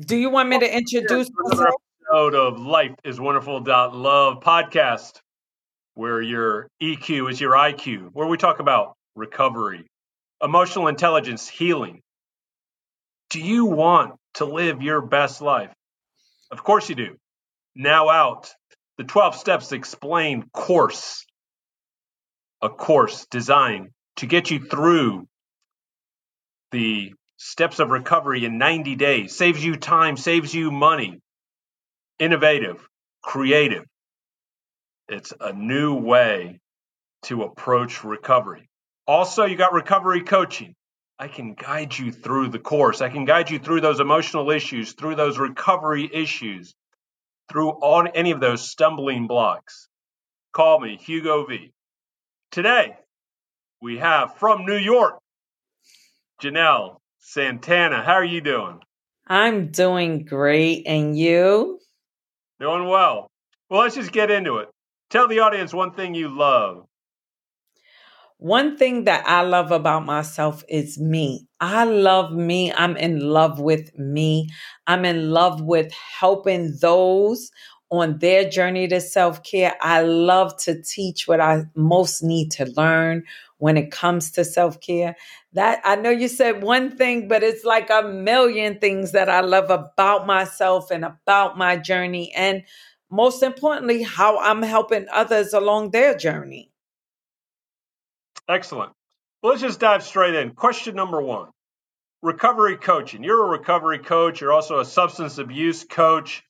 Do you want me to introduce another episode of Life is Wonderful Love podcast, where your EQ is your IQ, where we talk about recovery, emotional intelligence, healing. Do you want to live your best life? Of course you do. Now out, the 12 Steps Explained course, a course designed to get you through the steps of recovery in 90 days, saves you time, saves you money. Innovative, creative. It's a new way to approach recovery. Also, you got recovery coaching. I can guide you through the course. I can guide you through those emotional issues, through those recovery issues, through any of those stumbling blocks. Call me, Hugo V. Today, we have from New York, Janelle Santana. How are you doing? I'm doing great. And you? Doing well. Well, let's just get into it. Tell the audience one thing you love. One thing that I love about myself is me. I love me. I'm in love with me. I'm in love with helping those on their journey to self care. I love to teach what I most need to learn when it comes to self care. That I know you said one thing, but it's like a million things that I love about myself and about my journey. And most importantly, how I'm helping others along their journey. Excellent. Well, let's just dive straight in. Question number one recovery coaching. You're a recovery coach, you're also a substance abuse coach.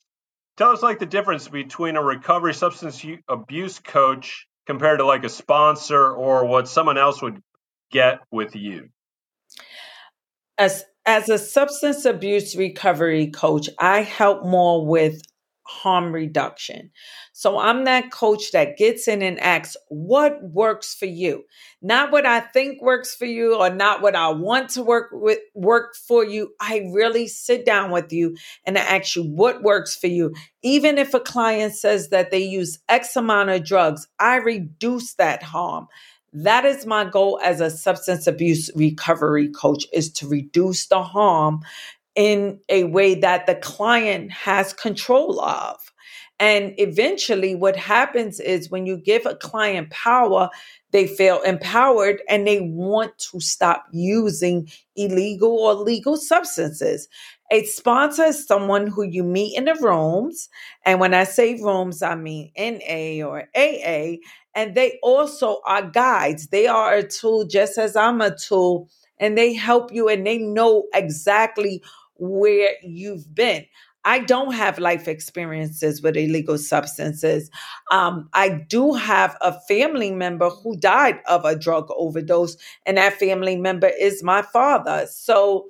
Tell us like the difference between a recovery substance abuse coach compared to like a sponsor or what someone else would get with you? As as a substance abuse recovery coach, I help more with harm reduction. So I'm that coach that gets in and asks, what works for you? Not what I think works for you or not what I want to work with work for you. I really sit down with you and I ask you what works for you. Even if a client says that they use X amount of drugs, I reduce that harm. That is my goal as a substance abuse recovery coach is to reduce the harm in a way that the client has control of. And eventually, what happens is when you give a client power, they feel empowered and they want to stop using illegal or legal substances. A sponsor is someone who you meet in the rooms. And when I say rooms, I mean NA or AA. And they also are guides. They are a tool just as I'm a tool. And they help you and they know exactly where you've been. I don't have life experiences with illegal substances. Um, I do have a family member who died of a drug overdose, and that family member is my father. So,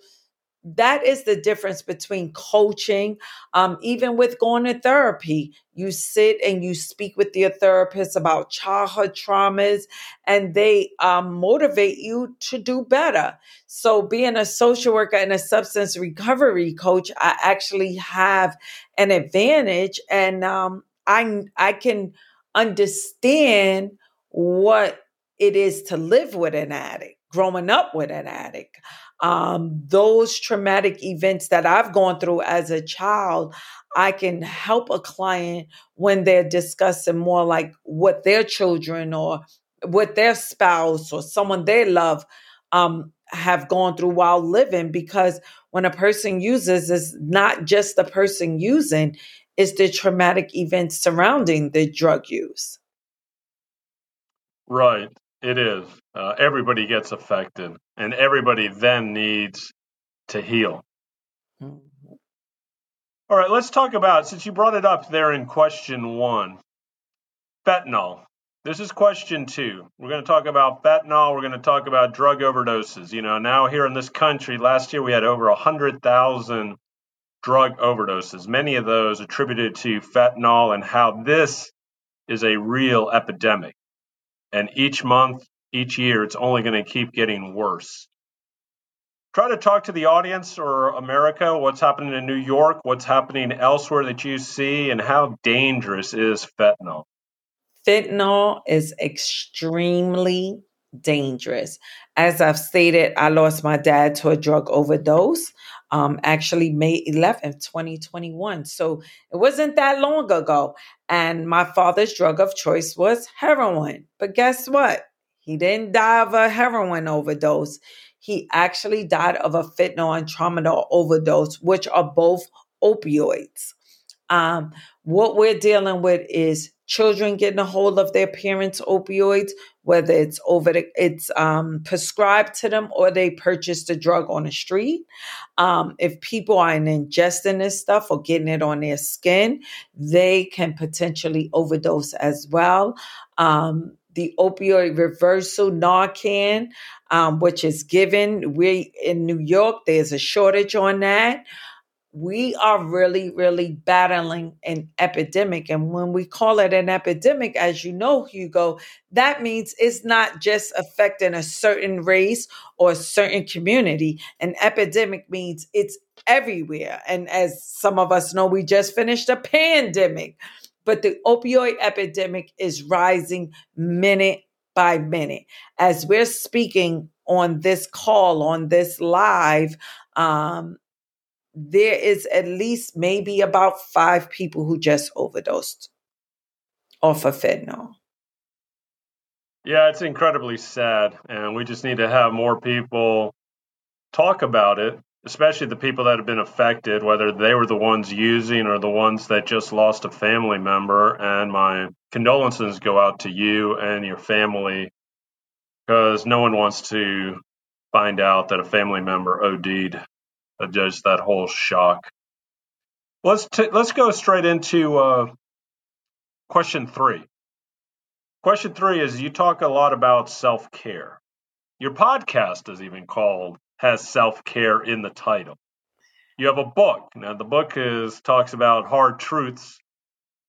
that is the difference between coaching um, even with going to therapy. You sit and you speak with your therapist about childhood traumas and they um, motivate you to do better. So being a social worker and a substance recovery coach i actually have an advantage and um, i i can understand what it is to live with an addict growing up with an addict um, those traumatic events that I've gone through as a child, I can help a client when they're discussing more like what their children or what their spouse or someone they love um, have gone through while living. Because when a person uses, it's not just the person using, it's the traumatic events surrounding the drug use. Right. It is. Uh, everybody gets affected, and everybody then needs to heal. Mm-hmm. All right, let's talk about, since you brought it up there in question one, fentanyl. This is question two. We're going to talk about fentanyl. We're going to talk about drug overdoses. You know, now here in this country, last year we had over 100,000 drug overdoses, many of those attributed to fentanyl and how this is a real epidemic. And each month, each year, it's only going to keep getting worse. Try to talk to the audience or America, what's happening in New York, what's happening elsewhere that you see, and how dangerous is fentanyl? Fentanyl is extremely dangerous. As I've stated, I lost my dad to a drug overdose. Um, actually May 11th, 2021. So it wasn't that long ago. And my father's drug of choice was heroin. But guess what? He didn't die of a heroin overdose. He actually died of a fentanyl and tramadol overdose, which are both opioids. Um, what we're dealing with is children getting a hold of their parents' opioids, whether it's over the, it's um, prescribed to them or they purchase the drug on the street. Um, if people are ingesting this stuff or getting it on their skin, they can potentially overdose as well. Um, the opioid reversal Narcan, um, which is given. We in New York, there's a shortage on that we are really, really battling an epidemic. And when we call it an epidemic, as you know, Hugo, that means it's not just affecting a certain race or a certain community. An epidemic means it's everywhere. And as some of us know, we just finished a pandemic, but the opioid epidemic is rising minute by minute. As we're speaking on this call, on this live, um, there is at least maybe about five people who just overdosed off of fentanyl. Yeah, it's incredibly sad. And we just need to have more people talk about it, especially the people that have been affected, whether they were the ones using or the ones that just lost a family member. And my condolences go out to you and your family because no one wants to find out that a family member OD'd just that whole shock. Let's t- let's go straight into uh, question three. Question three is: You talk a lot about self care. Your podcast is even called has self care in the title. You have a book. Now the book is talks about hard truths,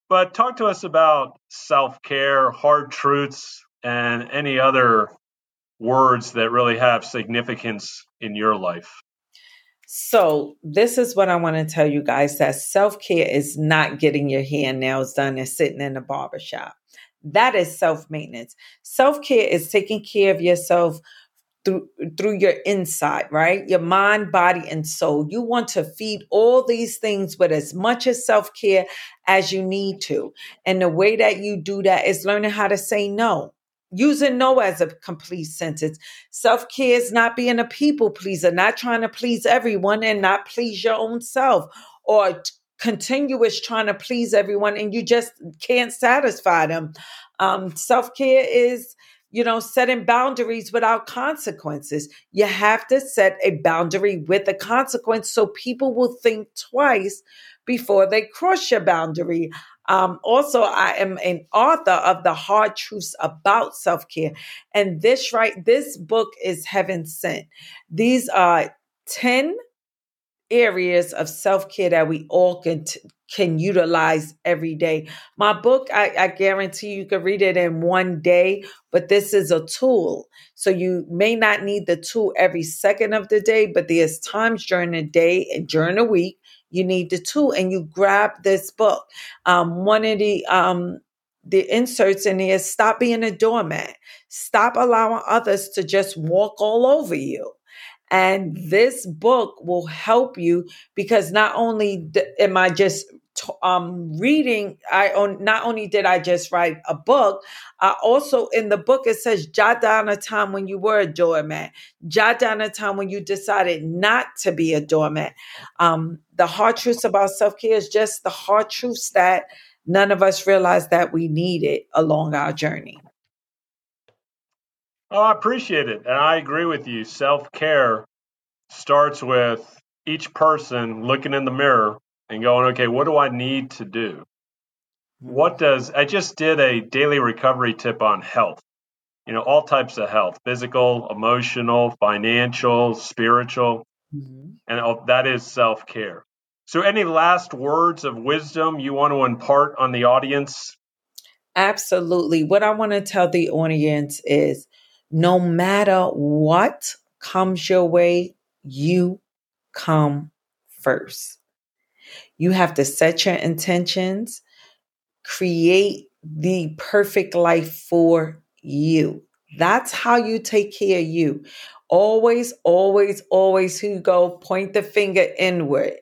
but talk to us about self care, hard truths, and any other words that really have significance in your life. So, this is what I want to tell you guys that self care is not getting your hair and nails done and sitting in a barbershop. That is self maintenance. Self care is taking care of yourself through through your inside, right? Your mind, body, and soul. You want to feed all these things with as much as self-care as you need to. And the way that you do that is learning how to say no using no as a complete sentence. Self care is not being a people pleaser, not trying to please everyone and not please your own self, or t- continuous trying to please everyone and you just can't satisfy them. Um, Self care is you know, setting boundaries without consequences. You have to set a boundary with a consequence so people will think twice before they cross your boundary. Um, also, I am an author of the hard truths about self care, and this right, this book is heaven sent. These are ten areas of self care that we all can t- can utilize every day. My book, I, I guarantee you can read it in one day, but this is a tool. So you may not need the tool every second of the day, but there's times during the day and during the week you need the tool and you grab this book. Um, one of the um, the inserts in here stop being a doormat. Stop allowing others to just walk all over you. And this book will help you because not only am I just um, reading, I on, not only did I just write a book, I also in the book it says jot down a time when you were a doormat, jot down a time when you decided not to be a doormat. Um, the hard truths about self care is just the hard truths that none of us realized that we needed along our journey. Oh, I appreciate it. And I agree with you. Self care starts with each person looking in the mirror and going, okay, what do I need to do? What mm-hmm. does I just did a daily recovery tip on health, you know, all types of health physical, emotional, financial, spiritual, mm-hmm. and that is self care. So, any last words of wisdom you want to impart on the audience? Absolutely. What I want to tell the audience is no matter what comes your way, you come first. You have to set your intentions, create the perfect life for you. That's how you take care of you. Always, always, always, Hugo point the finger inward.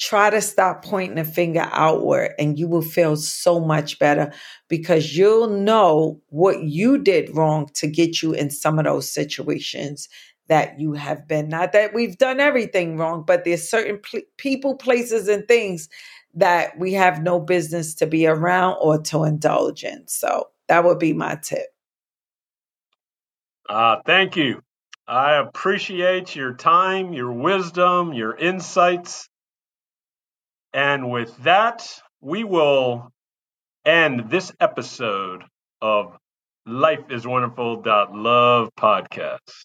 Try to stop pointing the finger outward, and you will feel so much better because you'll know what you did wrong to get you in some of those situations that you have been. Not that we've done everything wrong, but there's certain pl- people, places, and things that we have no business to be around or to indulge in. So that would be my tip. Uh, thank you. I appreciate your time, your wisdom, your insights. And with that, we will end this episode of Life is Wonderful. Love podcast.